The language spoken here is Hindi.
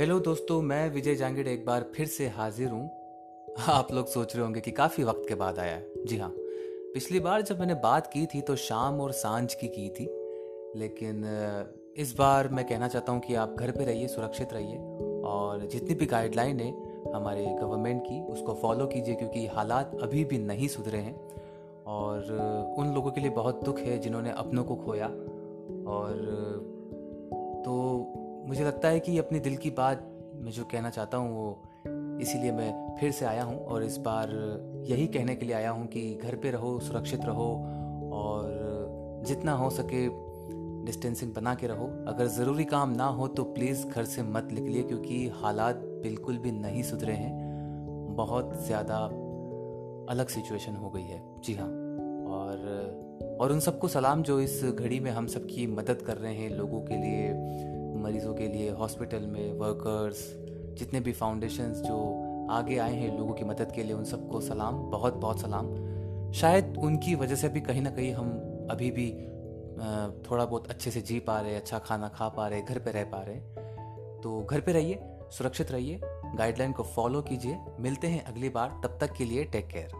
हेलो दोस्तों, मैं विजय जांगिड़ एक बार फिर से हाजिर हूँ। आप लोग सोच रहे होंगे कि काफ़ी वक्त के बाद आया है। जी हाँ पिछली बार जब मैंने बात की थी तो शाम और साँझ की की थी। लेकिन इस बार मैं कहना चाहता हूँ कि आप घर पे रहिए, सुरक्षित रहिए और जितनी भी गाइडलाइन है हमारे गवर्नमेंट की, उसको फॉलो कीजिए क्योंकि हालात अभी भी नहीं सुधरे हैं। और उन लोगों के लिए बहुत दुख है जिन्होंने अपनों को खोया और मुझे लगता है कि अपने दिल की बात मैं जो कहना चाहता हूँ, वो इसीलिए मैं फिर से आया हूँ और इस बार यही कहने के लिए आया हूँ कि घर पे रहो, सुरक्षित रहो और जितना हो सके डिस्टेंसिंग बना के रहो। अगर ज़रूरी काम ना हो तो प्लीज़ घर से मत निकलिए क्योंकि हालात बिल्कुल भी नहीं सुधरे हैं। बहुत ज़्यादा अलग सिचुएशन हो गई है। जी हाँ। और और उन सबको सलाम जो इस घड़ी में हम सबकी मदद कर रहे हैं लोगों के लिए। मरीज़ों के लिए हॉस्पिटल में वर्कर्स जितने भी फाउंडेशंस जो आगे आए हैं लोगों की मदद के लिए, उन सबको सलाम, बहुत बहुत सलाम। शायद उनकी वजह से भी कहीं ना कहीं हम अभी भी थोड़ा बहुत अच्छे से जी पा रहे अच्छा खाना खा पा रहे घर पे रह पा रहे तो घर पे रहिए, सुरक्षित रहिए गाइडलाइन को फॉलो कीजिए, मिलते हैं अगली बार, तब तक के लिए टेक केयर